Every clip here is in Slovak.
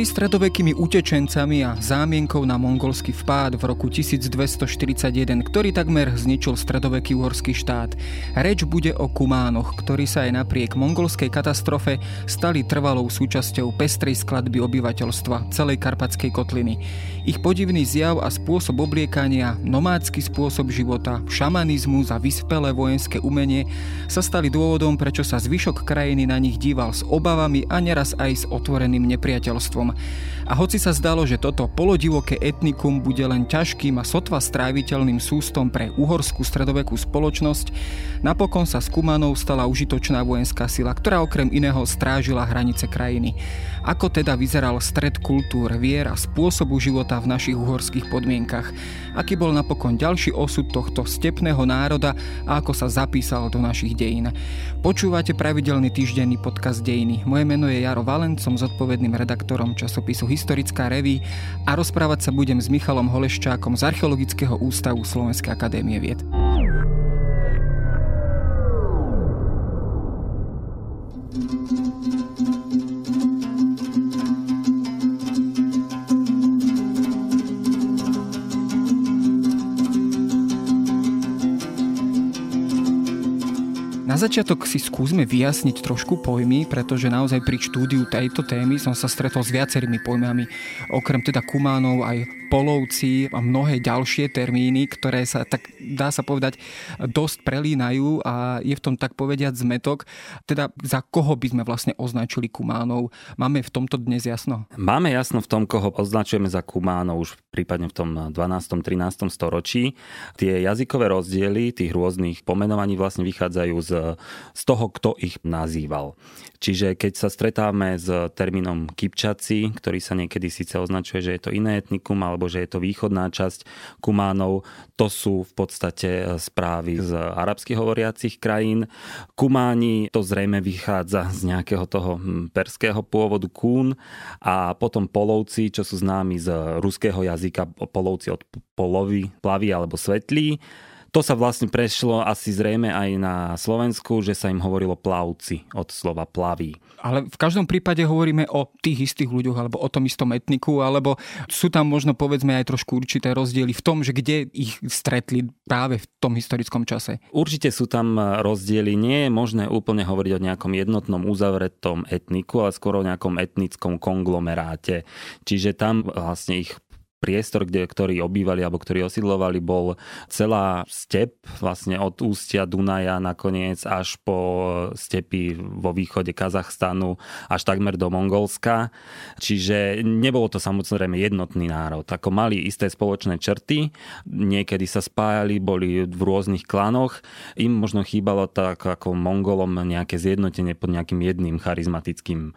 Boli stredovekými utečencami a zámienkou na mongolský vpád v roku 1241, ktorý takmer zničil stredoveký uhorský štát. Reč bude o Kumánoch, ktorí sa aj napriek mongolskej katastrofe stali trvalou súčasťou pestrej skladby obyvateľstva celej Karpatskej kotliny. Ich podivný zjav a spôsob obliekania, nomádsky spôsob života, šamanizmus a vyspelé vojenské umenie sa stali dôvodom, prečo sa zvyšok krajiny na nich díval s obavami a neraz aj s otvoreným nepriateľstvom A hoci sa zdalo, že toto polodivoké etnikum bude len ťažkým a sotva stráviteľným sústom pre uhorskú stredovekú spoločnosť, napokon sa z Kumanov stala užitočná vojenská sila, ktorá okrem iného strážila hranice krajiny. Ako teda vyzeral stred kultúr, vier a spôsobu života v našich uhorských podmienkach? Aký bol napokon ďalší osud tohto stepného národa a ako sa zapísal do našich dejín? Počúvate pravidelný týždenný podcast Dejiny. Moje meno je Jaro Valent, som zodpovedným redaktorom časopisu Historická reví a rozprávať sa budem s Michalom Holeščákom z Archeologického ústavu Slovenskej akadémie vied. Začiatok si skúsme vyjasniť trošku pojmy, pretože naozaj pri štúdiu tejto témy som sa stretol s viacerými pojmami. Okrem teda kumánov aj polovci a mnohé ďalšie termíny, ktoré sa, tak dá sa povedať, dosť prelínajú a je v tom tak povediať zmetok. Teda za koho by sme vlastne označili kumánov? Máme v tomto dnes jasno? Máme jasno v tom, koho označujeme za kumánov už prípadne v tom 12. 13. storočí. Tie jazykové rozdiely tých rôznych pomenovaní vlastne vychádzajú z, z toho, kto ich nazýval. Čiže keď sa stretáme s termínom Kipčaci, ktorý sa niekedy síce označuje, že je to iné etnikum, alebo že je to východná časť Kumánov, to sú v podstate e, správy z arabských hovoriacich krajín. Kumáni, to zrejme vychádza z nejakého toho hm, perského pôvodu Kún a potom polovci, čo sú známi z ruského jazyka, polovci od polovy, plavy alebo svetlí to sa vlastne prešlo asi zrejme aj na Slovensku, že sa im hovorilo plavci od slova plaví. Ale v každom prípade hovoríme o tých istých ľuďoch alebo o tom istom etniku, alebo sú tam možno povedzme aj trošku určité rozdiely v tom, že kde ich stretli práve v tom historickom čase. Určite sú tam rozdiely. Nie je možné úplne hovoriť o nejakom jednotnom uzavretom etniku, ale skôr o nejakom etnickom konglomeráte. Čiže tam vlastne ich priestor, kde, ktorý obývali alebo ktorý osidlovali, bol celá step vlastne od ústia Dunaja nakoniec až po stepy vo východe Kazachstanu až takmer do Mongolska. Čiže nebolo to samozrejme jednotný národ. Ako mali isté spoločné črty, niekedy sa spájali, boli v rôznych klanoch. Im možno chýbalo tak ako Mongolom nejaké zjednotenie pod nejakým jedným charizmatickým e,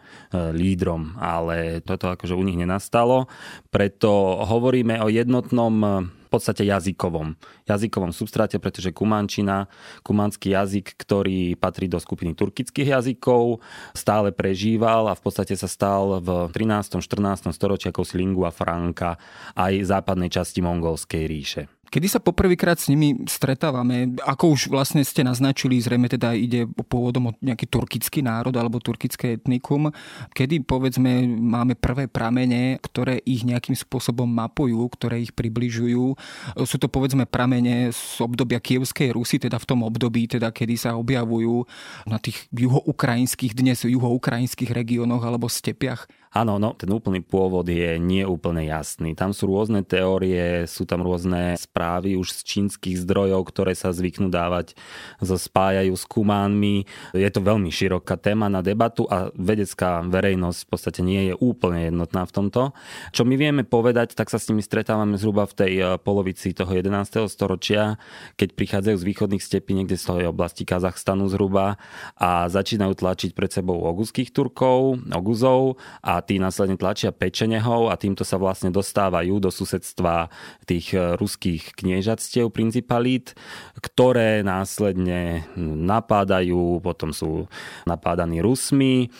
lídrom, ale toto akože u nich nenastalo. Preto hovoríme o jednotnom eh, v podstate jazykovom, jazykovom substráte, pretože kumančina, kumanský jazyk, ktorý patrí do skupiny turkických jazykov, stále prežíval a v podstate sa stal v 13. 14. storočí ako lingua franca aj západnej časti mongolskej ríše. Kedy sa poprvýkrát s nimi stretávame? Ako už vlastne ste naznačili, zrejme teda ide pôvodom o nejaký turkický národ alebo turkické etnikum. Kedy povedzme máme prvé pramene, ktoré ich nejakým spôsobom mapujú, ktoré ich približujú. Sú to povedzme pramene z obdobia Kievskej Rusy, teda v tom období, teda kedy sa objavujú na tých juhoukrajinských dnes juhoukrajinských regiónoch alebo stepiach. Áno, no, ten úplný pôvod je nie úplne jasný. Tam sú rôzne teórie, sú tam rôzne správy už z čínskych zdrojov, ktoré sa zvyknú dávať, spájajú s kumánmi. Je to veľmi široká téma na debatu a vedecká verejnosť v podstate nie je úplne jednotná v tomto. Čo my vieme povedať, tak sa s nimi stretávame zhruba v tej eh, polovici toho 11. storočia, keď prichádzajú z východných stepí niekde z toho oblasti Kazachstanu zhruba a začínajú tlačiť pred sebou oguzských Turkov, oguzov a tí následne tlačia pečenehov a týmto sa vlastne dostávajú do susedstva tých e, ruských kniežatstiev, principalít, ktoré následne napádajú, potom sú napádaní Rusmi,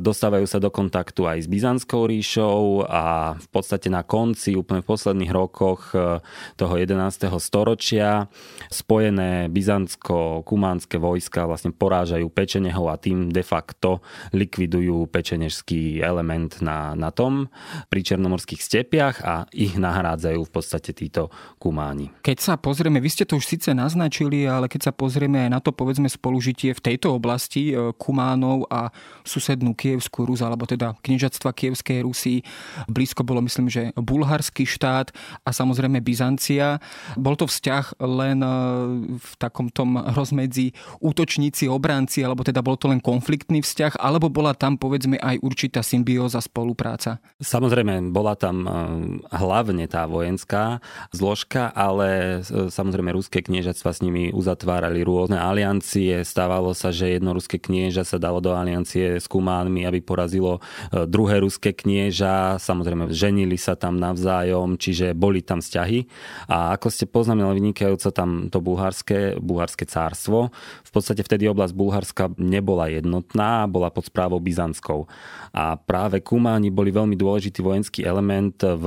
dostávajú sa do kontaktu aj s Byzantskou ríšou a v podstate na konci, úplne v posledných rokoch e, toho 11. storočia spojené byzantsko-kumánske vojska vlastne porážajú pečenehov a tým de facto likvidujú pečenežský element front na, na tom pri černomorských stepiach a ich nahrádzajú v podstate títo kumáni. Keď sa pozrieme, vy ste to už síce naznačili, ale keď sa pozrieme aj na to povedzme spolužitie v tejto oblasti e, kumánov a susednú Kievskú Rus, alebo teda kniežatstva Kievskej Rusy, blízko bolo myslím, že bulharský štát a samozrejme Byzancia. Bol to vzťah len e, v takom tom rozmedzi útočníci, obranci, alebo teda bol to len konfliktný vzťah, alebo bola tam povedzme aj určitá symbióza spolupráca? Samozrejme, bola tam e, hlavne tá vojenská zložka, ale e, samozrejme ruské kniežatstva s nimi uzatvárali rôzne aliancie. Stávalo sa, že jedno ruské knieža sa dalo do aliancie s Kumánmi, aby porazilo druhé ruské knieža. Samozrejme, ženili sa tam navzájom, čiže boli tam vzťahy. A ako ste poznamenali vynikajúco tam to bulharské, bulharské cárstvo, v podstate vtedy oblasť Bulharska nebola jednotná, bola pod správou byzantskou. A práve Kumáni boli veľmi dôležitý vojenský element v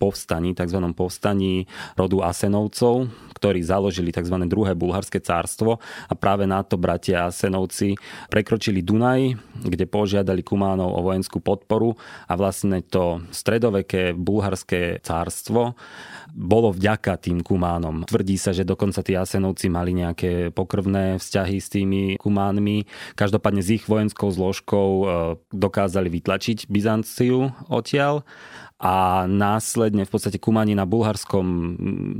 povstaní, tzv. povstaní rodu Asenovcov, ktorí založili tzv. druhé bulharské cárstvo a práve na to bratia Asenovci prekročili Dunaj, kde požiadali Kumánov o vojenskú podporu a vlastne to stredoveké bulharské cárstvo bolo vďaka tým Kumánom. Tvrdí sa, že dokonca tí Asenovci mali nejaké pokrvné vzťahy s tými Kumánmi. Každopádne s ich vojenskou zložkou e, dokázali vytlačiť Byzanciu odtiaľ a následne v podstate Kumani na bulharskom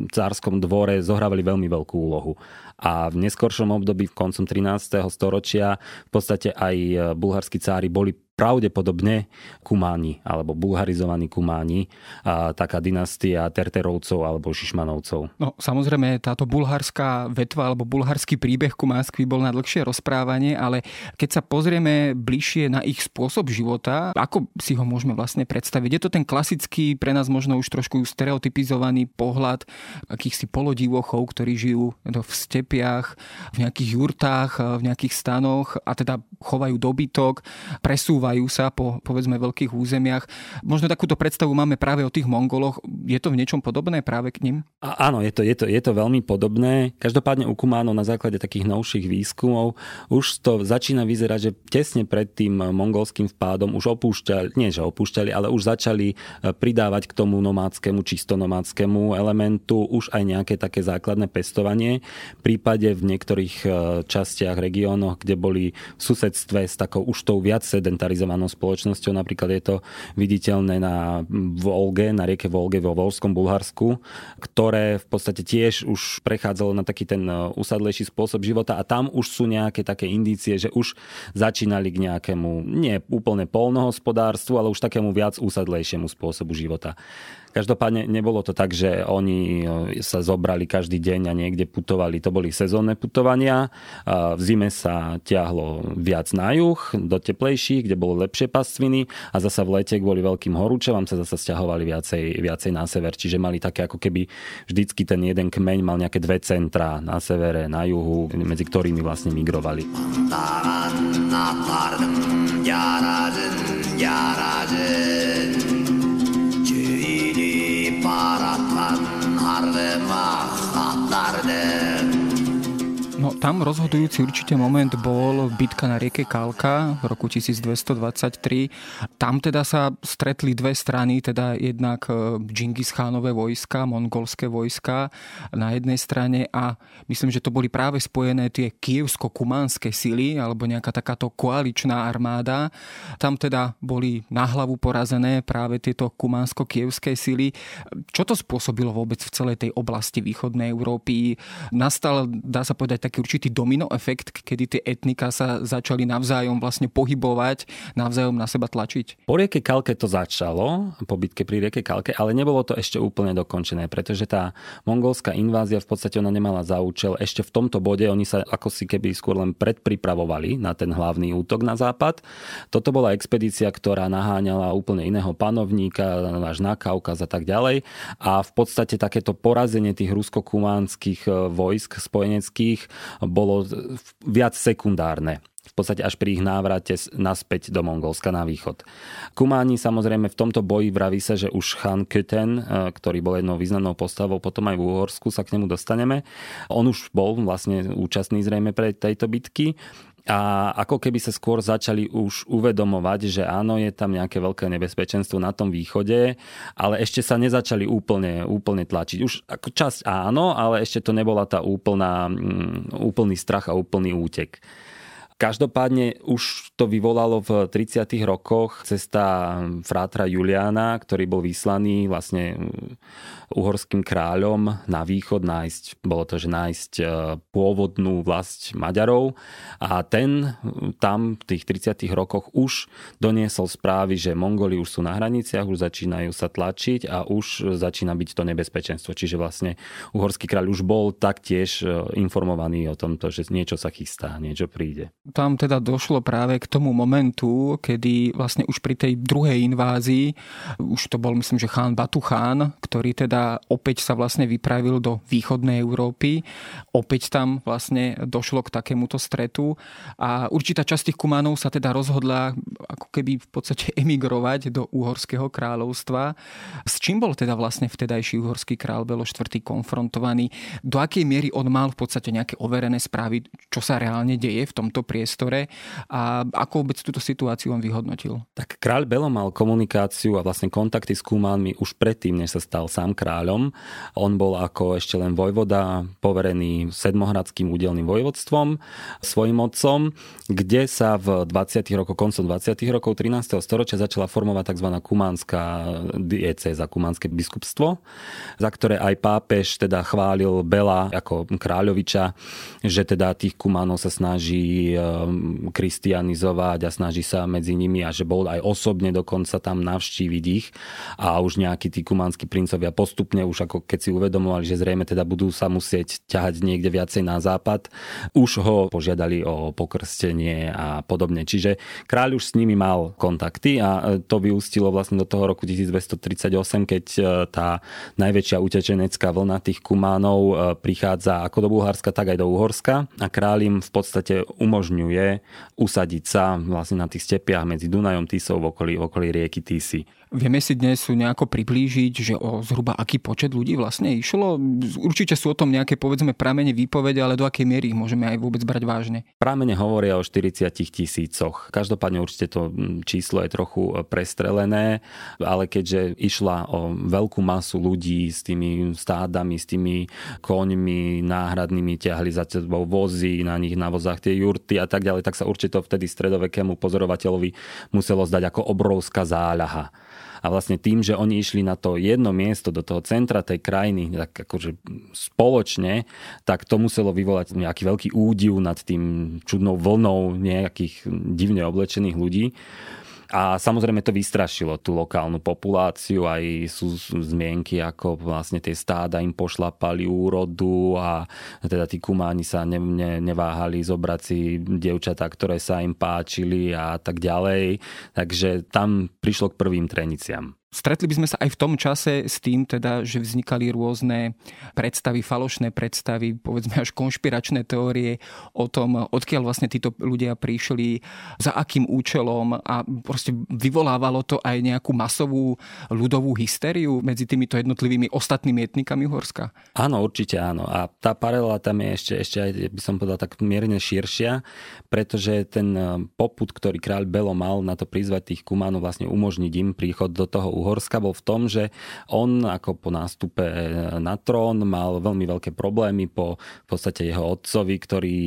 cárskom dvore zohrávali veľmi veľkú úlohu. A v neskoršom období, v koncom 13. storočia, v podstate aj bulharskí cári boli pravdepodobne Kumáni alebo bulharizovaní Kumáni, a taká dynastia Terterovcov alebo Šišmanovcov. No samozrejme táto bulharská vetva alebo bulharský príbeh kumánsky bol na dlhšie rozprávanie, ale keď sa pozrieme bližšie na ich spôsob života, ako si ho môžeme vlastne predstaviť? Je to ten klasický, pre nás možno už trošku stereotypizovaný pohľad akýchsi polodivochov, ktorí žijú v stepiach, v nejakých jurtách, v nejakých stanoch a teda chovajú dobytok, presúvajú presúvajú sa po povedzme veľkých územiach. Možno takúto predstavu máme práve o tých Mongoloch. Je to v niečom podobné práve k ním? A, áno, je to, je, to, je to veľmi podobné. Každopádne u Kumánov na základe takých novších výskumov už to začína vyzerať, že tesne pred tým mongolským vpádom už opúšťali, nie že opúšťali, ale už začali e, pridávať k tomu nomádskému, čisto nomádskému elementu už aj nejaké také základné pestovanie. V prípade v niektorých e, častiach, regiónoch, kde boli v susedstve s takou už tou viac sedentarizovanou globalizovanou spoločnosťou. Napríklad je to viditeľné na Volge, na rieke Volge vo Volskom Bulharsku, ktoré v podstate tiež už prechádzalo na taký ten e, usadlejší spôsob života a tam už sú nejaké také indície, že už začínali k nejakému, nie úplne polnohospodárstvu, ale už takému viac usadlejšiemu spôsobu života. Každopádne nebolo to tak, že oni e, sa zobrali každý deň a niekde putovali. To boli sezónne putovania. V zime sa ťahlo viac na juh, do teplejších, kde bolo lepšie pastviny a zasa v lete kvôli veľkým horúčavám sa zasa stiahovali viacej, viacej na sever. Čiže mali také ako keby vždycky ten jeden kmeň mal nejaké dve centra na severe, na juhu, medzi ktorými vlastne migrovali. No tam rozhodujúci určite moment bol bitka na rieke Kalka v roku 1223. Tam teda sa stretli dve strany, teda jednak Džingis e, Khánové vojska, mongolské vojska na jednej strane a myslím, že to boli práve spojené tie kievsko-kumánske sily alebo nejaká takáto koaličná armáda. Tam teda boli na hlavu porazené práve tieto kumánsko-kievské sily. Čo to spôsobilo vôbec v celej tej oblasti východnej Európy? Nastal, dá sa povedať, taký určitý domino efekt, kedy tie etnika sa začali navzájom vlastne pohybovať, navzájom na seba tlačiť? Po rieke Kalke to začalo, po bitke pri rieke Kalke, ale nebolo to ešte úplne dokončené, pretože tá mongolská invázia v podstate ona nemala za účel. Ešte v tomto bode oni sa ako si keby skôr len predpripravovali na ten hlavný útok na západ. Toto bola expedícia, ktorá naháňala úplne iného panovníka, až na Kaukaz a tak ďalej. A v podstate takéto porazenie tých rusko-kumánskych eh, vojsk spojeneckých bolo viac sekundárne v podstate až pri ich návrate naspäť do Mongolska na východ. Kumáni samozrejme v tomto boji vraví sa, že už Chan Köten, e, ktorý bol jednou významnou postavou, potom aj v Uhorsku sa k nemu dostaneme. On už bol vlastne účastný zrejme pre tejto bitky a ako keby sa skôr začali už uvedomovať, že áno, je tam nejaké veľké nebezpečenstvo na tom východe, ale ešte sa nezačali úplne, úplne tlačiť. Už ako časť áno, ale ešte to nebola tá úplná, mm, úplný strach a úplný útek. Každopádne už to vyvolalo v 30. rokoch cesta frátra Juliana, ktorý bol vyslaný vlastne uhorským kráľom na východ nájsť, bolo to, že nájsť e, pôvodnú vlast Maďarov a ten tam v tých 30. rokoch už doniesol správy, že Mongoli už sú na hraniciach, už začínajú sa tlačiť a už začína byť to nebezpečenstvo. Čiže vlastne uhorský kráľ už bol taktiež e, informovaný o tomto, že niečo sa chystá, niečo príde. Tam teda došlo práve k tomu momentu, kedy vlastne už pri tej druhej invázii, už to bol myslím, že chán Batuchán, ktorý teda opäť sa vlastne vypravil do východnej Európy. Opäť tam vlastne došlo k takémuto stretu a určitá časť tých kumánov sa teda rozhodla ako keby v podstate emigrovať do Uhorského kráľovstva. S čím bol teda vlastne vtedajší uhorský král Belo IV konfrontovaný? Do akej miery on mal v podstate nejaké overené správy, čo sa reálne deje v tomto priestore a ako vôbec túto situáciu on vyhodnotil? Tak kráľ Belo mal komunikáciu a vlastne kontakty s kumánmi už predtým, než sa stal sám kráľom. On bol ako ešte len vojvoda poverený sedmohradským údelným vojvodstvom svojim otcom, kde sa v 20. rokoch, koncom 20. rokov 13. storočia začala formovať tzv. kumánska diecéza, kumánske biskupstvo, za ktoré aj pápež teda chválil Bela ako kráľoviča, že teda tých kumánov sa snaží ehm, kristianizovať a snaží sa medzi nimi a že bol aj osobne dokonca tam navštíviť ich a už nejakí tí kumánsky princovia postupne už ako keď si uvedomovali, že zrejme teda budú sa musieť ťahať niekde viacej na západ, už ho požiadali o pokrstenie a podobne. Čiže kráľ už s nimi mal kontakty a to vyústilo vlastne do toho roku 1238, keď e, tá najväčšia utečenecká vlna tých kumánov e, prichádza ako do Bulharska, tak aj do Uhorska a kráľ im v podstate umožňuje usadiť sa vlastne na tých stepiach medzi Dunajom, Tisou v okolí, v okolí rieky Tisy. Vieme si dnes nejako priblížiť, že o zhruba aký počet ľudí vlastne išlo? Určite sú o tom nejaké povedzme pramene výpovede, ale do akej miery ich môžeme aj vôbec brať vážne? Pramene hovoria o 40 tisícoch. Každopádne určite to číslo je trochu e, prestrelené, ale keďže išla o veľkú masu ľudí s tými stádami, s tými koňmi náhradnými, ťahli za sebou vozy, na nich na vozách tie jurty a tak ďalej, tak sa určite vtedy stredovekému pozorovateľovi muselo zdať ako obrovská záľaha. A vlastne tým, že oni išli na to jedno miesto do toho centra tej krajiny, tak akože spoločne, tak to muselo vyvolať nejaký veľký údiv nad tým čudnou vlnou nejakých divne oblečených ľudí. A samozrejme to vystrašilo tú lokálnu populáciu, aj sú, zmienky, ako vlastne tie stáda im pošlapali úrodu a teda tí kumáni sa ne, ne, neváhali zobrať si dievčatá, ktoré sa im páčili a tak ďalej. Takže tam prišlo k prvým treniciam. Stretli by sme sa aj v tom čase s tým, teda, že vznikali rôzne predstavy, falošné predstavy, povedzme až konšpiračné teórie o tom, odkiaľ vlastne títo ľudia prišli, za akým účelom a proste vyvolávalo to aj nejakú masovú ľudovú hysteriu medzi týmito jednotlivými ostatnými etnikami Uhorska? Áno, určite áno. A tá paralela tam je ešte, ešte aj, by som povedal, tak mierne širšia, pretože ten poput, ktorý kráľ Belo mal na to prizvať tých kumánov, vlastne umožniť im príchod do toho Uhorska bol v tom, že on ako po nástupe na trón mal veľmi veľké problémy po v podstate jeho otcovi, ktorý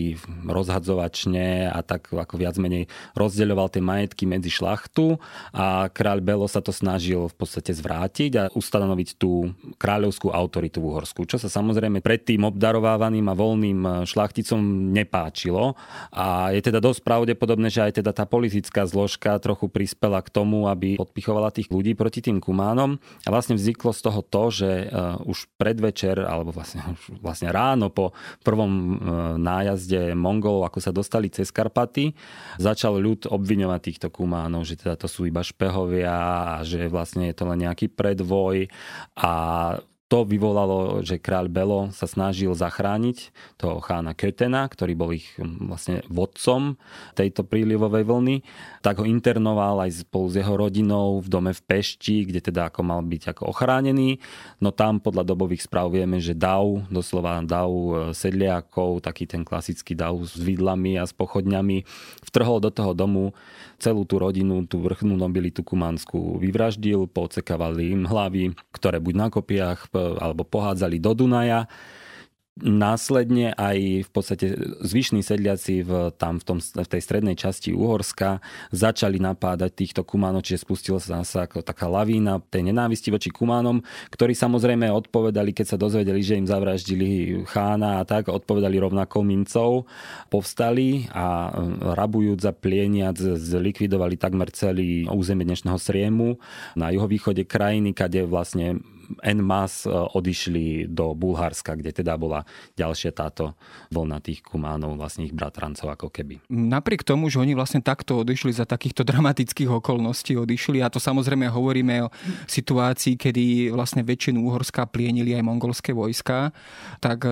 rozhadzovačne a tak ako viac menej rozdeľoval tie majetky medzi šlachtu a kráľ Belo sa to snažil v podstate zvrátiť a ustanoviť tú kráľovskú autoritu v Uhorsku, čo sa samozrejme predtým obdarovávaným a voľným šlachticom nepáčilo. A je teda dosť pravdepodobné, že aj teda tá politická zložka trochu prispela k tomu, aby podpichovala tých ľudí proti proti tým kumánom. A vlastne vzniklo z toho to, že uh, už predvečer, alebo vlastne, vlastne ráno po prvom uh, nájazde Mongolov, ako sa dostali cez Karpaty, začal ľud obviňovať týchto kumánov, že teda to sú iba špehovia a že vlastne je to len nejaký predvoj. A to vyvolalo, že kráľ Belo sa snažil zachrániť toho chána Kötena, ktorý bol ich vlastne vodcom tejto prílivovej vlny, tak ho internoval aj spolu s jeho rodinou v dome v Pešti, kde teda ako mal byť ako ochránený. No tam podľa dobových správ vieme, že dav, doslova dav e, sedliakov, taký ten klasický dav s vidlami a s pochodňami, vtrhol do toho domu celú tú rodinu, tú vrchnú nobilitu kumanskú vyvraždil, pocekávali im hlavy, ktoré buď na kopiach alebo pohádzali do Dunaja. Následne aj v podstate zvyšní sedliaci v, tam v, tom, v tej strednej časti Uhorska začali napádať týchto kumánov, čiže spustila sa zase ako taká lavína tej nenávisti voči kumánom, ktorí samozrejme odpovedali, keď sa dozvedeli, že im zavraždili chána a tak, odpovedali rovnako mincov, povstali a e, rabujúc za plieniac zlikvidovali takmer celý územie dnešného Sriemu na juhovýchode krajiny, kade vlastne en mass e, odišli do Bulharska, kde teda bola ďalšia táto vlna tých kumánov, vlastne ich bratrancov ako keby. Napriek tomu, že oni vlastne takto odišli za takýchto dramatických okolností odišli a to samozrejme hovoríme o situácii, kedy vlastne väčšinu Uhorska plienili aj mongolské vojska, tak e,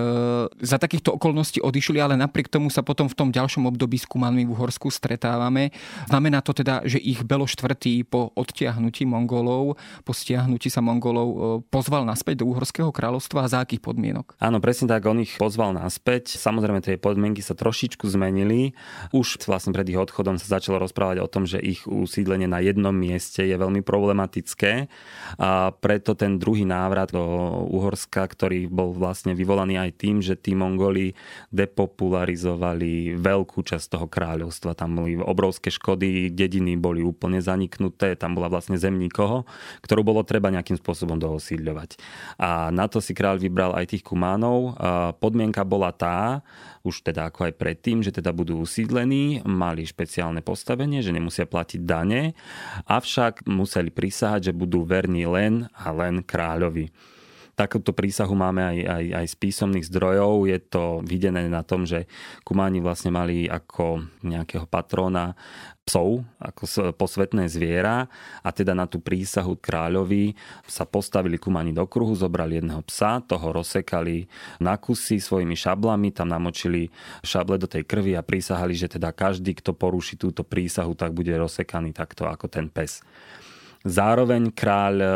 za takýchto okolností odišli, ale napriek tomu sa potom v tom ďalšom období s kumánmi v Uhorsku stretávame. Znamená to teda, že ich Belo IV po odtiahnutí Mongolov, po stiahnutí sa Mongolov e, pozval naspäť do Uhorského kráľovstva a za akých podmienok? Áno, presne tak, on ich pozval naspäť. Samozrejme, tie podmienky sa trošičku zmenili. Už vlastne pred ich odchodom sa začalo rozprávať o tom, že ich usídlenie na jednom mieste je veľmi problematické. A preto ten druhý návrat do Uhorska, ktorý bol vlastne vyvolaný aj tým, že tí Mongoli depopularizovali veľkú časť toho kráľovstva. Tam boli obrovské škody, dediny boli úplne zaniknuté, tam bola vlastne zem nikoho, ktorú bolo treba nejakým spôsobom dohosiť usídľovať. A na to si kráľ vybral aj tých kumánov. Podmienka bola tá, už teda ako aj predtým, že teda budú usídlení, mali špeciálne postavenie, že nemusia platiť dane, avšak museli prísahať, že budú verní len a len kráľovi. Takúto prísahu máme aj, aj, aj z písomných zdrojov. Je to videné na tom, že Kumáni vlastne mali ako nejakého patróna psov, ako posvetné zviera a teda na tú prísahu kráľovi sa postavili Kumani do kruhu, zobrali jedného psa, toho rozsekali na kusy svojimi šablami, tam namočili šable do tej krvi a prísahali, že teda každý, kto poruší túto prísahu, tak bude rozsekaný takto ako ten pes. Zároveň kráľ um,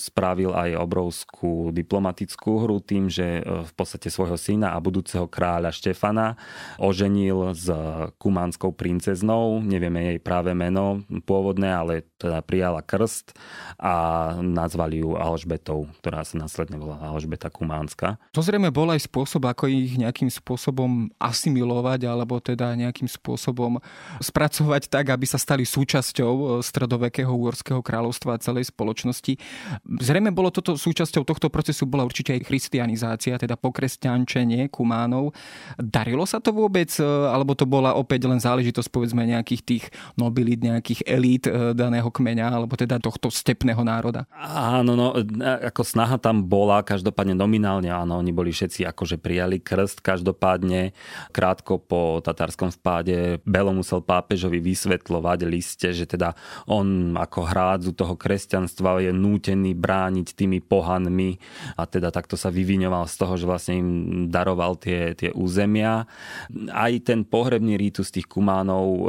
spravil aj obrovskú diplomatickú hru tým, že uh, v podstate svojho syna a budúceho kráľa Štefana oženil s kumánskou princeznou. Nevieme jej práve meno pôvodné, ale teda prijala krst a nazvali ju Alžbetou, ktorá sa následne volá Alžbeta Kumánska. To zrejme bol aj spôsob, ako ich nejakým spôsobom asimilovať alebo teda nejakým spôsobom spracovať tak, aby sa stali súčasťou stredovekého úorského kráľa kráľovstva a celej spoločnosti. Zrejme bolo toto súčasťou tohto procesu bola určite aj christianizácia, teda pokresťančenie kumánov. Darilo sa to vôbec, e, alebo to bola opäť len záležitosť povedzme nejakých tých nobilít, nejakých elít e, daného kmeňa, alebo teda tohto stepného národa? Áno, no, ako snaha tam bola, každopádne nominálne, áno, oni boli všetci akože prijali krst, každopádne krátko po tatárskom vpáde Belo musel pápežovi vysvetľovať liste, že teda on ako hrádzu obrazu toho kresťanstva je nútený brániť tými pohanmi a teda takto sa vyviňoval z toho, že vlastne im daroval tie, tie územia. Aj ten pohrebný rítus tých kumánov e,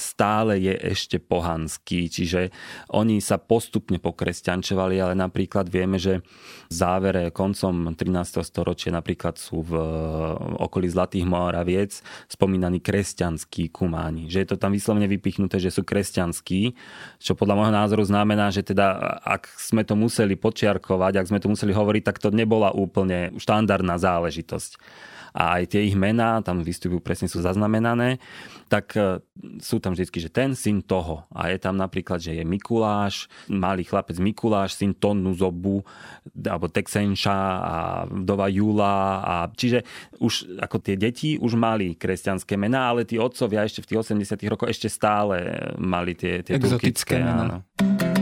stále je ešte pohanský, čiže oni sa postupne pokresťančovali, ale napríklad vieme, že závere koncom 13. storočia napríklad sú v okolí Zlatých Moraviec spomínaní kresťanskí kumáni. Že je to tam vyslovene vypichnuté, že sú kresťanskí, čo podľa môjho názoru znamená, znamená, že teda ak sme to museli počiarkovať, ak sme to museli hovoriť, tak to nebola úplne štandardná záležitosť a aj tie ich mená tam vystupujú, presne sú zaznamenané, tak e, sú tam vždy, že ten syn toho. A je tam napríklad, že je Mikuláš, malý chlapec Mikuláš, syn Tonu Zobu, alebo Texenša a vdova Jula. A, čiže už ako tie deti už mali kresťanské mená, ale tí otcovia ešte v tých 80 rokoch ešte stále mali tie, tie Exotické mená. Áno.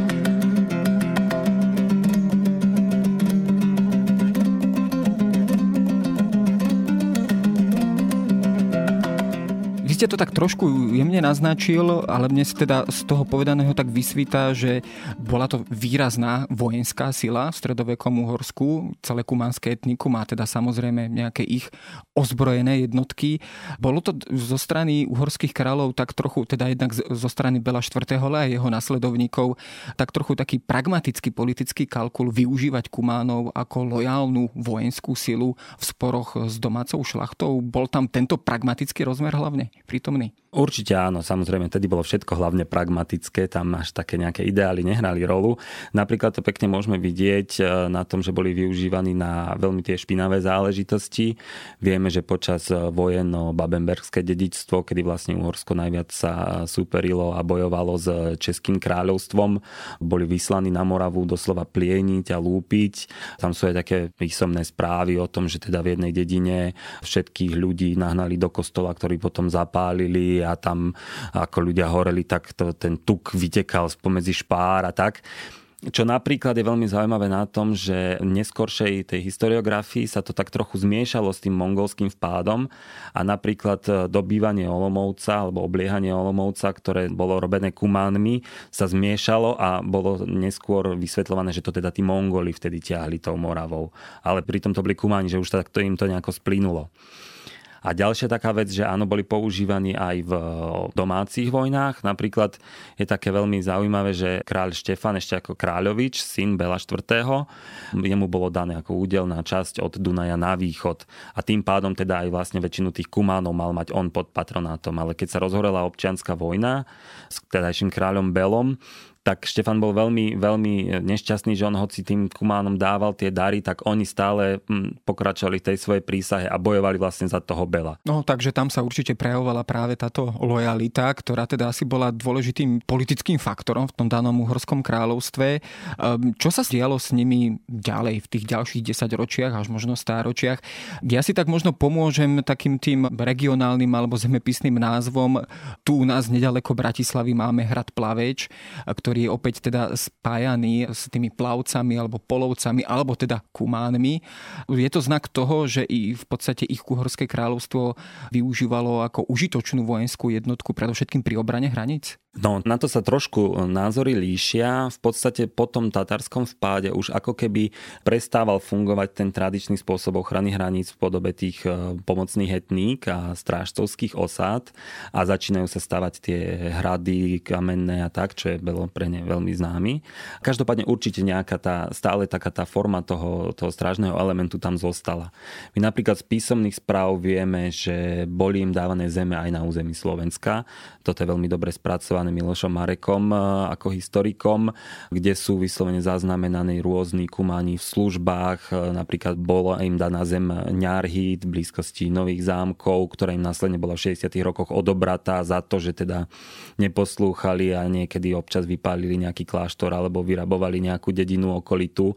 Ste to tak trošku jemne naznačil, ale mne si teda z toho povedaného tak vysvíta, že bola to výrazná vojenská sila v stredovekom Uhorsku, celé kumanské etnikum a teda samozrejme nejaké ich ozbrojené jednotky. Bolo to zo strany uhorských kráľov tak trochu, teda jednak zo strany Bela IV. a jeho nasledovníkov, tak trochu taký pragmatický politický kalkul využívať Kumánov ako lojálnu vojenskú silu v sporoch s domácou šlachtou. Bol tam tento pragmatický rozmer hlavne prítomný? Určite áno, samozrejme, tedy bolo všetko hlavne pragmatické, tam až také nejaké ideály nehrali rolu. Napríklad to pekne môžeme vidieť e, na tom, že boli využívaní na veľmi tie špinavé záležitosti. Vieme, že počas e, vojen o Babemberské dedičstvo, kedy vlastne Uhorsko najviac sa superilo a bojovalo s Českým kráľovstvom, boli vyslaní na Moravu doslova plieniť a lúpiť. Tam sú aj také písomné správy o tom, že teda v jednej dedine všetkých ľudí nahnali do kostola, ktorí potom zapálili a tam ako ľudia horeli, tak to, ten tuk vytekal spomedzi špár a tak. Čo napríklad je veľmi zaujímavé na tom, že v neskoršej tej historiografii sa to tak trochu zmiešalo s tým mongolským vpádom a napríklad dobývanie Olomovca alebo obliehanie Olomovca, ktoré bolo robené kumánmi, sa zmiešalo a bolo neskôr vysvetľované, že to teda tí Mongoli vtedy ťahli tou Moravou. Ale pritom to boli kumáni, že už takto im to nejako splynulo. A ďalšia taká vec, že áno, boli používaní aj v domácich vojnách. Napríklad je také veľmi zaujímavé, že kráľ Štefan ešte ako kráľovič, syn Bela IV., jemu bolo dané ako údelná časť od Dunaja na východ. A tým pádom teda aj vlastne väčšinu tých kumánov mal mať on pod patronátom. Ale keď sa rozhorela občianská vojna s tedajším kráľom Belom, tak Štefan bol veľmi, veľmi nešťastný, že on hoci tým kumánom dával tie dary, tak oni stále hm, pokračovali v tej svojej prísahe a bojovali vlastne za toho Bela. No takže tam sa určite prejavovala práve táto lojalita, ktorá teda asi bola dôležitým politickým faktorom v tom danom uhorskom kráľovstve. Ehm, čo sa dialo s nimi ďalej v tých ďalších 10 ročiach, až možno stáročiach? Ja si tak možno pomôžem takým tým regionálnym alebo zemepisným názvom. Tu u nás nedaleko Bratislavy máme hrad Plaveč, ktorý ktorý je opäť teda spájaný s tými plavcami alebo polovcami alebo teda kumánmi. Je to znak toho, že i v podstate ich kuhorské kráľovstvo využívalo ako užitočnú vojenskú jednotku predovšetkým pri obrane hraníc? No, na to sa trošku názory líšia. V podstate po tom tatarskom vpáde už ako keby prestával fungovať ten tradičný spôsob ochrany hraníc v podobe tých e, pomocných etník a strážcovských osád a začínajú sa stavať tie hrady kamenné a tak, čo je bolo pre ne veľmi známy. Každopádne určite nejaká tá, stále taká tá forma toho, toho strážneho elementu tam zostala. My napríklad z písomných správ vieme, že boli im dávané zeme aj na území Slovenska. Toto je veľmi dobre spracované spracované Milošom Marekom e, ako historikom, kde sú vyslovene zaznamenané rôzni kumáni v službách. E, napríklad bolo im daná zem Ňarhit blízkosti Nových zámkov, ktorá im následne bola v 60. rokoch odobratá za to, že teda neposlúchali a niekedy občas vypálili nejaký kláštor alebo vyrabovali nejakú dedinu okolitú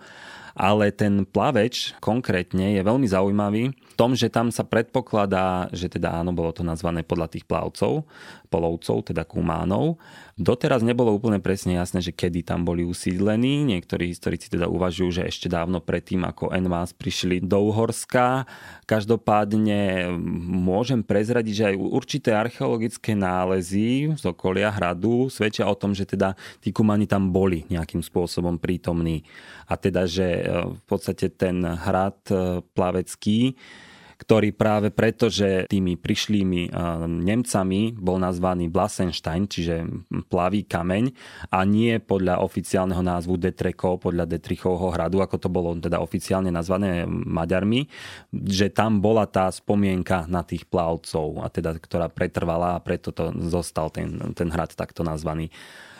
ale ten plaveč konkrétne je veľmi zaujímavý v tom, že tam sa predpokladá, že teda áno, bolo to nazvané podľa tých plavcov, polovcov, teda kumánov. Doteraz nebolo úplne presne jasné, že kedy tam boli usídlení. Niektorí historici teda uvažujú, že ešte dávno predtým, ako Envás prišli do Uhorska. Každopádne môžem prezradiť, že aj určité archeologické nálezy z okolia hradu svedčia o tom, že teda tí kumani tam boli nejakým spôsobom prítomní. A teda, že e, v podstate ten hrad e, plavecký ktorý práve preto, že tými prišlými Nemcami bol nazvaný Blasenstein, čiže plavý kameň a nie podľa oficiálneho názvu Detrekov, podľa Detrichovho hradu, ako to bolo teda oficiálne nazvané Maďarmi, že tam bola tá spomienka na tých plavcov, a teda, ktorá pretrvala a preto to zostal ten, ten hrad takto nazvaný.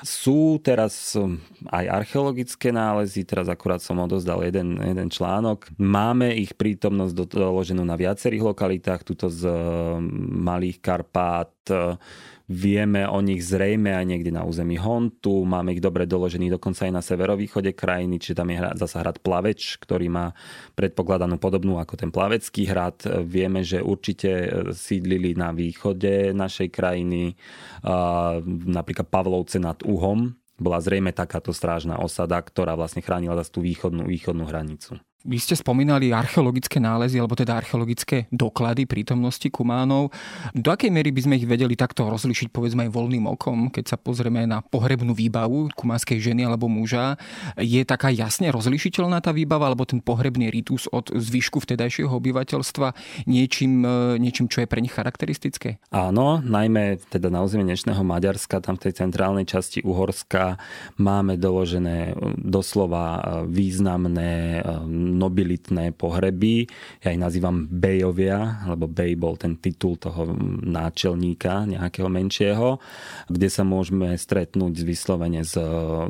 Sú teraz um, aj archeologické nálezy, teraz akurát som odozdal jeden, jeden článok. Máme ich prítomnosť doloženú na viacerých lokalitách, tuto z um, Malých Karpát, Vieme o nich zrejme aj niekde na území Hontu, máme ich dobre doložený dokonca aj na severovýchode krajiny, čiže tam je zasa hrad Plaveč, ktorý má predpokladanú podobnú ako ten Plavecký hrad. Vieme, že určite e, sídlili na východe našej krajiny, napríklad Pavlovce nad Uhom, bola zrejme takáto strážna osada, ktorá vlastne chránila tú východnú, východnú hranicu. Vy ste spomínali archeologické nálezy, alebo teda archeologické doklady prítomnosti kumánov. Do akej miery by sme ich vedeli takto rozlišiť, povedzme aj voľným okom, keď sa pozrieme na pohrebnú výbavu kumánskej ženy alebo muža? Je taká jasne rozlišiteľná tá výbava, alebo ten pohrebný ritus od zvyšku vtedajšieho obyvateľstva niečím, e, niečím, čo je pre nich charakteristické? Áno, najmä teda na území dnešného Maďarska, tam v tej centrálnej časti Uhorska máme doložené doslova e, významné e, nobilitné pohreby. Ja ich nazývam bejovia, lebo bej bol ten titul toho náčelníka nejakého menšieho, kde sa môžeme stretnúť vyslovene s e,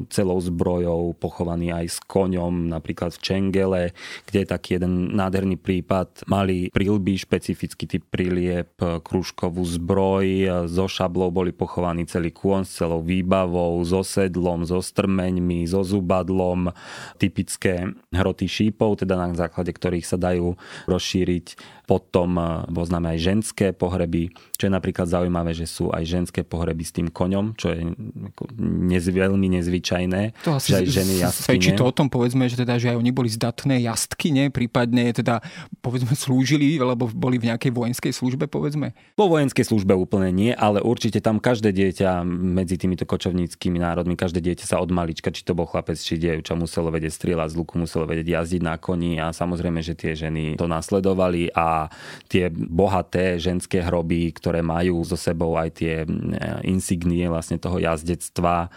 celou zbrojou, pochovaný aj s koňom, napríklad v Čengele, kde je taký jeden nádherný prípad. Mali prilby, špecifický typ priliep, kružkovú zbroj, so šablou boli pochovaní celý kôň s celou výbavou, so sedlom, so strmeňmi, so zubadlom, typické hroty šípov, teda na základe ktorých sa dajú rozšíriť potom eh, poznáme aj ženské pohreby, čo je napríklad zaujímavé, že sú aj ženské pohreby s tým koňom, čo je nez, veľmi nezvyčajné. To asi že aj ženy svedčí to o tom, povedzme, že, teda, že aj oni boli zdatné jastky, ne? prípadne teda povedzme slúžili, lebo boli v nejakej vojenskej službe, povedzme. Po vojenskej službe úplne nie, ale určite tam každé dieťa medzi týmito kočovníckými národmi, každé dieťa sa od malička, či to bol chlapec, či dievča, muselo vedieť strieľať z luku, muselo vedieť jazdiť na koni a samozrejme, že tie ženy to nasledovali a tie bohaté ženské hroby, ktoré majú so sebou aj tie mm, insignie vlastne toho jazdectva,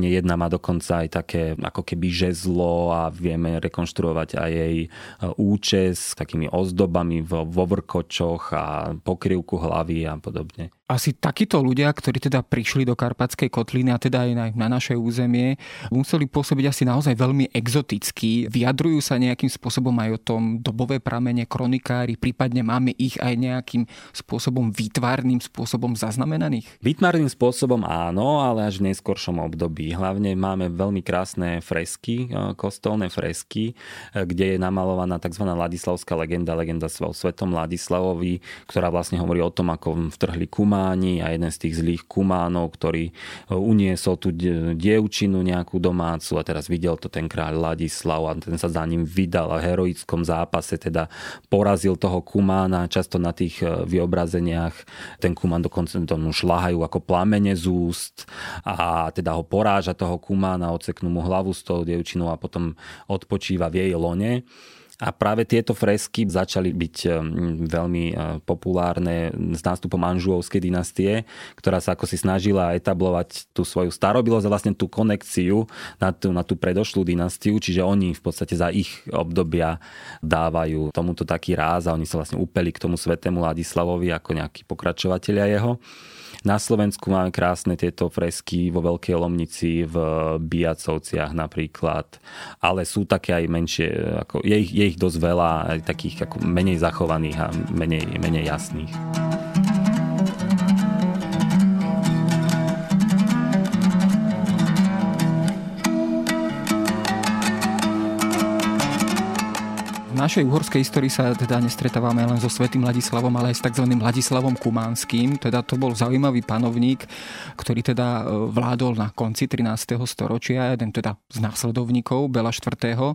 Jedna má dokonca aj také ako keby žezlo a vieme rekonštruovať aj jej e, účes s takými ozdobami vo vrkočoch a pokrývku hlavy a podobne asi takíto ľudia, ktorí teda prišli do Karpatskej kotliny a teda aj na, na naše územie, museli pôsobiť asi naozaj veľmi exoticky. Vyjadrujú sa nejakým spôsobom aj o tom dobové pramene, kronikári, prípadne máme ich aj nejakým spôsobom výtvarným spôsobom zaznamenaných? Výtvarným spôsobom áno, ale až v neskôršom období. Hlavne máme veľmi krásne fresky, e, kostolné fresky, e, kde je namalovaná tzv. Ladislavská legenda, legenda o svetom Ladislavovi, ktorá vlastne hovorí o tom, ako vtrhli kuma kumáni a jeden z tých zlých kumánov, ktorý e, uniesol tú dievčinu nejakú domácu a teraz videl to ten kráľ Ladislav a ten sa za ním vydal a v heroickom zápase teda porazil toho kumána. Často na tých e, vyobrazeniach ten kumán dokonca tomu šlahajú ako plamene z úst a teda ho poráža toho kumána, odseknú mu hlavu s tou dievčinou a potom odpočíva v jej lone. A práve tieto fresky začali byť eh, veľmi eh, populárne s nástupom Anžuovskej dynastie, ktorá sa ako si snažila etablovať tú svoju starobilosť a vlastne tú konekciu na tú, na tú predošlú dynastiu, čiže oni v podstate za ich obdobia dávajú tomuto taký ráz a oni sa vlastne upeli k tomu svetému Ladislavovi ako nejakí pokračovatelia jeho. Na Slovensku máme krásne tieto fresky vo Veľkej Lomnici, v Biacovciach napríklad, ale sú také aj menšie, ako, je, ich, je ich dosť veľa, aj takých ako menej zachovaných a menej, menej jasných. Našej uhorskej histórii sa teda nestretávame len so Svetým Ladislavom, ale aj s tzv. Ladislavom Kumánským. Teda to bol zaujímavý panovník, ktorý teda e, vládol na konci 13. storočia, jeden teda z následovníkov Bela IV.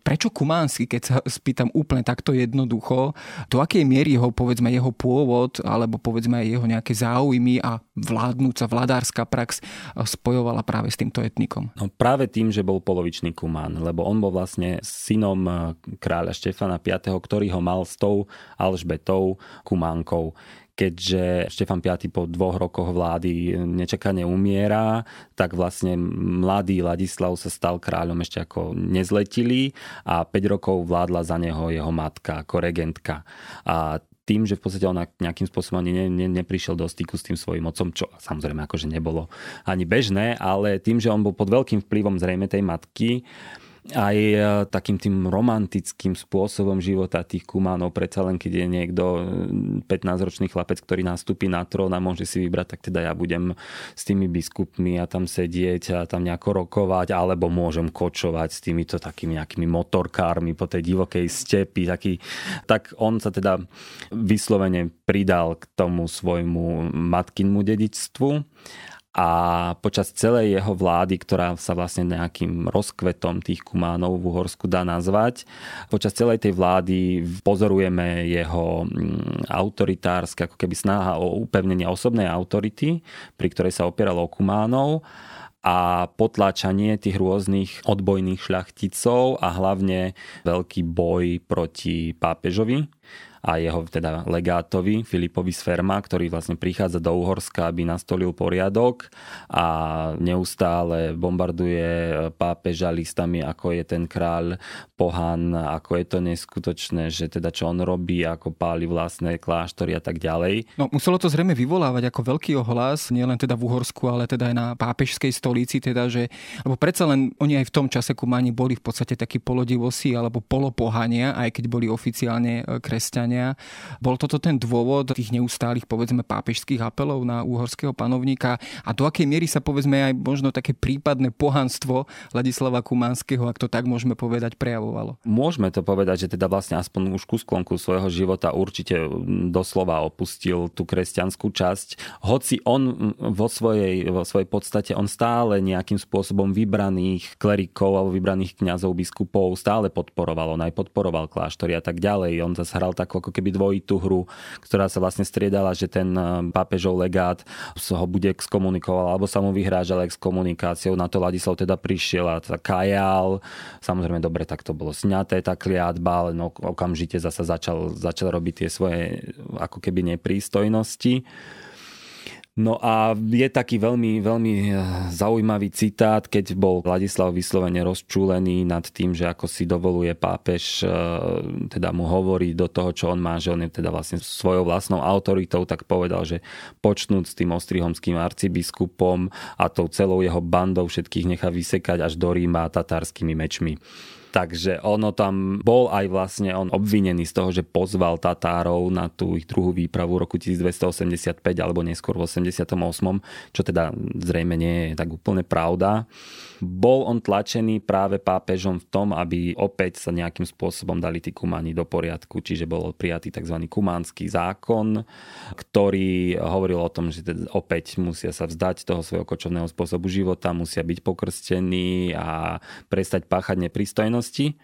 Prečo Kumánsky, keď sa spýtam úplne takto jednoducho, do akej miery ho povedzme jeho pôvod, alebo povedzme aj jeho nejaké záujmy a vládnúca vladárska prax spojovala práve s týmto etnikom? No práve tým, že bol polovičný Kumán, lebo on bol vlastne synom e, kráľa Štefana V., ktorý ho mal s tou Alžbetou Kumánkou keďže Štefan V po dvoch rokoch vlády nečakane umiera, tak vlastne mladý Ladislav sa stal kráľom ešte ako nezletilý a 5 rokov vládla za neho jeho matka ako regentka. A tým, že v podstate on nejakým spôsobom ani ne, ne, neprišiel do styku s tým svojim otcom, čo samozrejme akože nebolo ani bežné, ale tým, že on bol pod veľkým vplyvom zrejme tej matky, aj e, takým tým romantickým spôsobom života tých kumánov, predsa len keď je niekto 15-ročný e, chlapec, ktorý nastúpi na trón a môže si vybrať, tak teda ja budem s tými biskupmi a tam sedieť a tam nejako rokovať, alebo môžem kočovať s týmito takými nejakými motorkármi po tej divokej stepi. Taký, tak on sa teda vyslovene pridal k tomu svojmu matkinmu dedičstvu a počas celej jeho vlády, ktorá sa vlastne nejakým rozkvetom tých kumánov v Uhorsku dá nazvať, počas celej tej vlády pozorujeme jeho mm, autoritárske, ako keby snaha o upevnenie osobnej autority, pri ktorej sa opieralo o kumánov a potláčanie tých rôznych odbojných šľachticov a hlavne veľký boj proti pápežovi a jeho teda legátovi Filipovi z Ferma, ktorý vlastne prichádza do Uhorska, aby nastolil poriadok a neustále bombarduje pápeža listami, ako je ten kráľ pohan, ako je to neskutočné, že teda čo on robí, ako páli vlastné kláštory a tak ďalej. No muselo to zrejme vyvolávať ako veľký ohlas, nielen teda v Uhorsku, ale teda aj na pápežskej stolici, teda, že, lebo predsa len oni aj v tom čase Kumáni boli v podstate takí polodivosi alebo polopohania, aj keď boli oficiálne e, kresťania kresťania. Bol toto ten dôvod tých neustálých, povedzme, pápežských apelov na uhorského panovníka a do akej miery sa, povedzme, aj možno také prípadné pohanstvo Ladislava Kumanského, ak to tak môžeme povedať, prejavovalo? Môžeme to povedať, že teda vlastne aspoň už ku sklonku svojho života určite doslova opustil tú kresťanskú časť. Hoci on vo svojej, vo svojej podstate, on stále nejakým spôsobom vybraných klerikov alebo vybraných kňazov, biskupov stále podporoval. On aj podporoval kláštory a tak ďalej. On zase hral takú ako keby dvojitú hru, ktorá sa vlastne striedala, že ten eh, pápežov legát ho bude exkomunikoval, alebo sa mu vyhrážal exkomunikáciou. Na to Ladislav teda prišiel a teda kajal. Samozrejme, dobre, tak to bolo sňaté, tá kliatba, ale no, okamžite zasa začal, začal robiť tie svoje ako keby neprístojnosti. No a je taký veľmi, veľmi eh, zaujímavý citát, keď bol Vladislav vyslovene rozčúlený nad tým, že ako si dovoluje pápež eh, teda mu hovorí do toho, čo on má, že on je teda vlastne svojou vlastnou autoritou, tak povedal, že počnúť s tým ostrihomským arcibiskupom a tou celou jeho bandou všetkých nechá vysekať až do Ríma tatárskymi mečmi. Takže ono tam bol aj vlastne on obvinený z toho, že pozval Tatárov na tú ich druhú výpravu roku 1285 alebo neskôr v 88, čo teda zrejme nie je tak úplne pravda. Bol on tlačený práve pápežom v tom, aby opäť sa nejakým spôsobom dali tí kumáni do poriadku, čiže bol prijatý tzv. kumánsky zákon, ktorý hovoril o tom, že teda opäť musia sa vzdať toho svojho kočovného spôsobu života, musia byť pokrstení a prestať páchať nepristojnosti.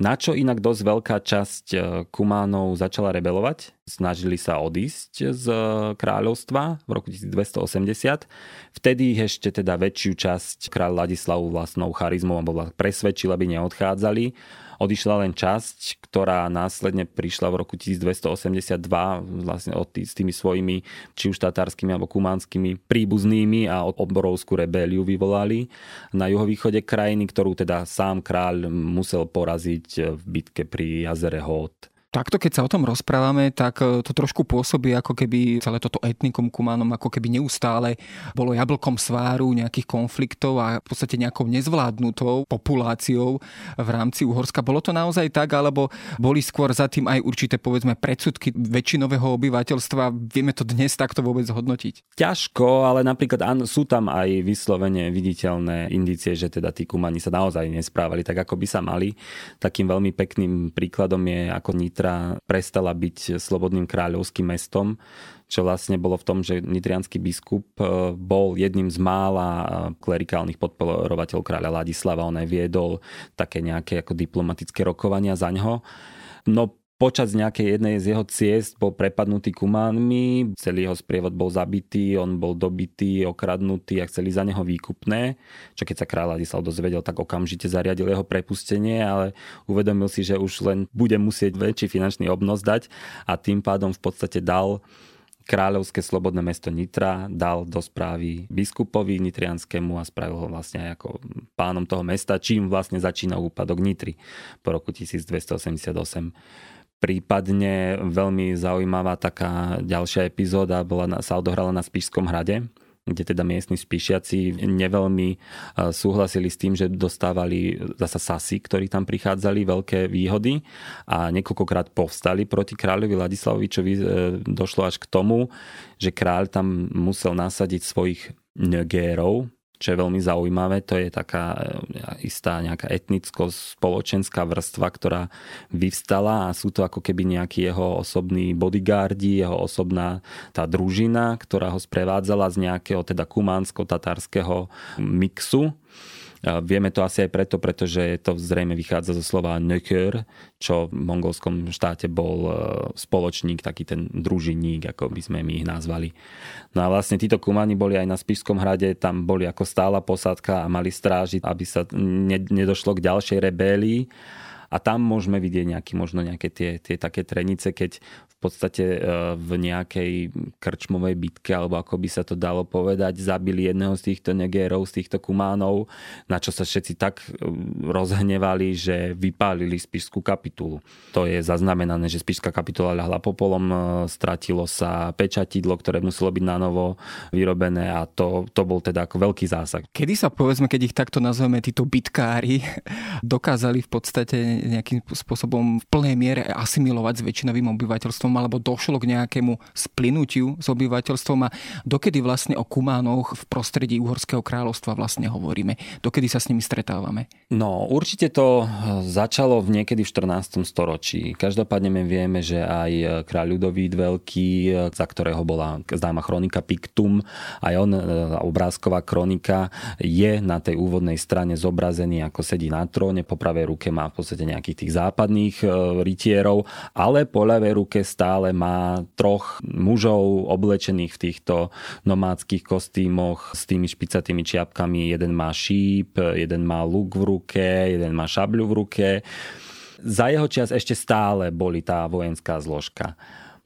Na čo inak dosť veľká časť e, Kumánov začala rebelovať. Snažili sa odísť z e, kráľovstva v roku 1280. Vtedy ich ešte teda väčšiu časť kráľ Ladislavu vlastnou charizmou alebo presvedčil, aby neodchádzali odišla len časť, ktorá následne prišla v roku 1282 vlastne od tý, s tými svojimi či už tatárskymi alebo kumánskymi príbuznými a obrovskú rebéliu vyvolali na juhovýchode krajiny, ktorú teda sám kráľ musel poraziť v bitke pri jazere Hód. Takto, keď sa o tom rozprávame, tak e, to trošku pôsobí, ako keby celé toto etnikum kumánom ako keby neustále bolo jablkom sváru nejakých konfliktov a v podstate nejakou nezvládnutou populáciou v rámci Uhorska. Bolo to naozaj tak, alebo boli skôr za tým aj určité, povedzme, predsudky väčšinového obyvateľstva? Vieme to dnes takto vôbec hodnotiť? Ťažko, ale napríklad sú tam aj vyslovene viditeľné indície, že teda tí kumani sa naozaj nesprávali tak, ako by sa mali. Takým veľmi pekným príkladom je ako Nitra Nitra prestala byť slobodným kráľovským mestom, čo vlastne bolo v tom, že nitrianský biskup e, bol jedným z mála e, klerikálnych podporovateľov kráľa Ladislava. On aj viedol také nejaké ako diplomatické rokovania za ňo. No počas nejakej jednej z jeho ciest bol prepadnutý kumánmi, celý jeho sprievod bol zabitý, on bol dobitý, okradnutý a chceli za neho výkupné, čo keď sa kráľ Ladislav dozvedel, tak okamžite zariadil jeho prepustenie, ale uvedomil si, že už len bude musieť väčší finančný obnos dať a tým pádom v podstate dal kráľovské slobodné mesto Nitra dal do správy biskupovi nitrianskému a spravil ho vlastne aj ako pánom toho mesta, čím vlastne začína úpadok Nitry po roku 1288. Prípadne veľmi zaujímavá taká ďalšia epizóda bola, sa odohrala na Spišskom hrade, kde teda miestni spíšiaci neveľmi e, súhlasili s tým, že dostávali zasa sasy, ktorí tam prichádzali, veľké výhody a niekoľkokrát povstali proti kráľovi Ladislavovi, čo e, došlo až k tomu, že kráľ tam musel nasadiť svojich negérov, čo je veľmi zaujímavé. To je taká e, istá nejaká etnicko-spoločenská vrstva, ktorá vyvstala a sú to ako keby nejakí jeho osobní bodyguardi, jeho osobná tá družina, ktorá ho sprevádzala z nejakého teda kumánsko-tatárskeho mixu Vieme to asi aj preto, pretože to zrejme vychádza zo slova nökör, čo v mongolskom štáte bol e, spoločník, taký ten družiník, ako by sme my ich nazvali. No a vlastne títo kumani boli aj na Spišskom hrade, tam boli ako stála posádka a mali strážiť, aby sa nedošlo k ďalšej rebélii a tam môžeme vidieť nejaký, možno nejaké tie, tie také trenice, keď podstate e, v nejakej krčmovej bitke, alebo ako by sa to dalo povedať, zabili jedného z týchto negérov, z týchto kumánov, na čo sa všetci tak e, rozhnevali, že vypálili spišskú kapitulu. To je zaznamenané, že spišská kapitula ľahla popolom, e, stratilo sa pečatidlo, ktoré muselo byť na novo vyrobené a to, to bol teda ako veľký zásah. Kedy sa povedzme, keď ich takto nazveme, títo bitkári dokázali v podstate nejakým spôsobom v plnej miere asimilovať s väčšinovým obyvateľstvom alebo došlo k nejakému splynutiu s obyvateľstvom a dokedy vlastne o Kumánoch v prostredí Uhorského kráľovstva vlastne hovoríme? Dokedy sa s nimi stretávame? No, určite to začalo v niekedy v 14. storočí. Každopádne my vieme, že aj kráľ Ľudovít Veľký, za ktorého bola známa chronika Pictum, aj on, obrázková kronika, je na tej úvodnej strane zobrazený, ako sedí na tróne, po pravej ruke má v podstate nejakých tých západných rytierov, ale po ľavej ruke stále má troch mužov oblečených v týchto nomádskych kostýmoch s tými špicatými čiapkami. Jeden má šíp, jeden má luk v ruke, jeden má šabľu v ruke. Za jeho čas ešte stále boli tá vojenská zložka.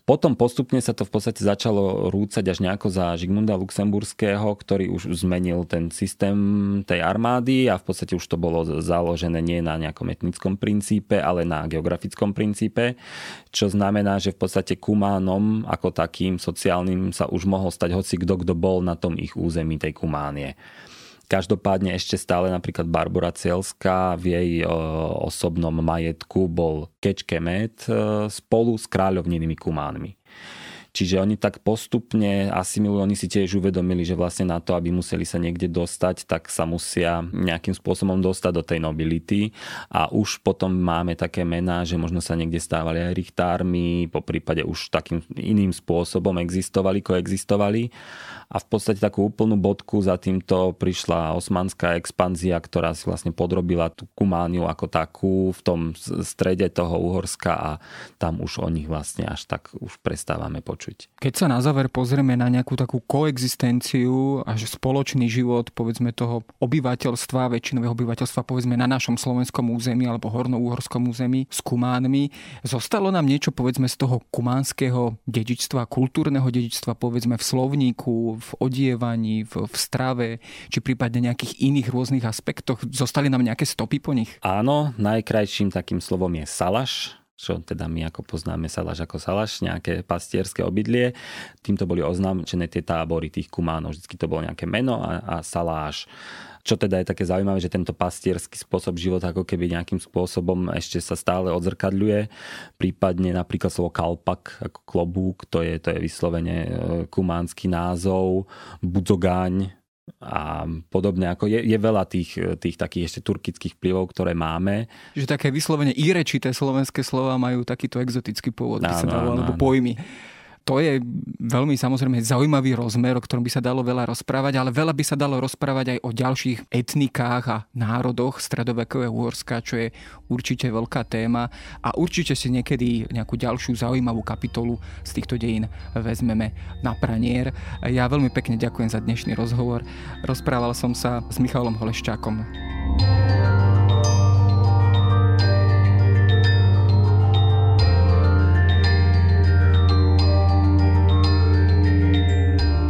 Potom postupne sa to v podstate začalo rúcať až nejako za Žigmunda Luxemburského, ktorý už zmenil ten systém tej armády a v podstate už to bolo založené nie na nejakom etnickom princípe, ale na geografickom princípe, čo znamená, že v podstate Kumánom ako takým sociálnym sa už mohol stať hoci kto, kto bol na tom ich území tej Kumánie. Každopádne ešte stále napríklad Barbara Cielská v jej osobnom majetku bol Kečkemet e, spolu s kráľovnými kumánmi. Čiže oni tak postupne asimilujú, oni si tiež uvedomili, že vlastne na to, aby museli sa niekde dostať, tak sa musia nejakým spôsobom dostať do tej nobility a už potom máme také mená, že možno sa niekde stávali aj richtármi, po prípade už takým iným spôsobom existovali, koexistovali a v podstate takú úplnú bodku za týmto prišla osmanská expanzia, ktorá si vlastne podrobila tú Kumániu ako takú v tom strede toho Uhorska a tam už o nich vlastne až tak už prestávame počuť. Keď sa na záver pozrieme na nejakú takú koexistenciu a spoločný život povedzme toho obyvateľstva, väčšinového obyvateľstva povedzme na našom slovenskom území alebo hornouhorskom území s Kumánmi, zostalo nám niečo povedzme z toho kumánskeho dedičstva, kultúrneho dedičstva povedzme v slovníku, v odievaní, v, v strave, či prípadne nejakých iných rôznych aspektoch? Zostali nám nejaké stopy po nich? Áno, najkrajším takým slovom je salaš, čo teda my ako poznáme salaš ako salaš, nejaké pastierské obydlie. Týmto boli oznámené tie tábory tých kumánov. Vždycky to bolo nejaké meno a, a saláš. Čo teda je také zaujímavé, že tento pastierský spôsob života ako keby nejakým spôsobom ešte sa stále odzrkadľuje. Prípadne napríklad slovo kalpak ako klobúk, to je, to je vyslovene e, kumánsky názov, budzogáň, a podobne. Ako je, je veľa tých, tých takých ešte turkických vplyvov, ktoré máme. Že také vyslovene irečité slovenské slova majú takýto exotický pôvod, by sa dalo, alebo pojmy to je veľmi samozrejme zaujímavý rozmer, o ktorom by sa dalo veľa rozprávať, ale veľa by sa dalo rozprávať aj o ďalších etnikách a národoch stredovekého Uhorska, čo je určite veľká téma a určite si niekedy nejakú ďalšiu zaujímavú kapitolu z týchto dejín vezmeme na pranier. Ja veľmi pekne ďakujem za dnešný rozhovor. Rozprával som sa s Michalom Holeščákom.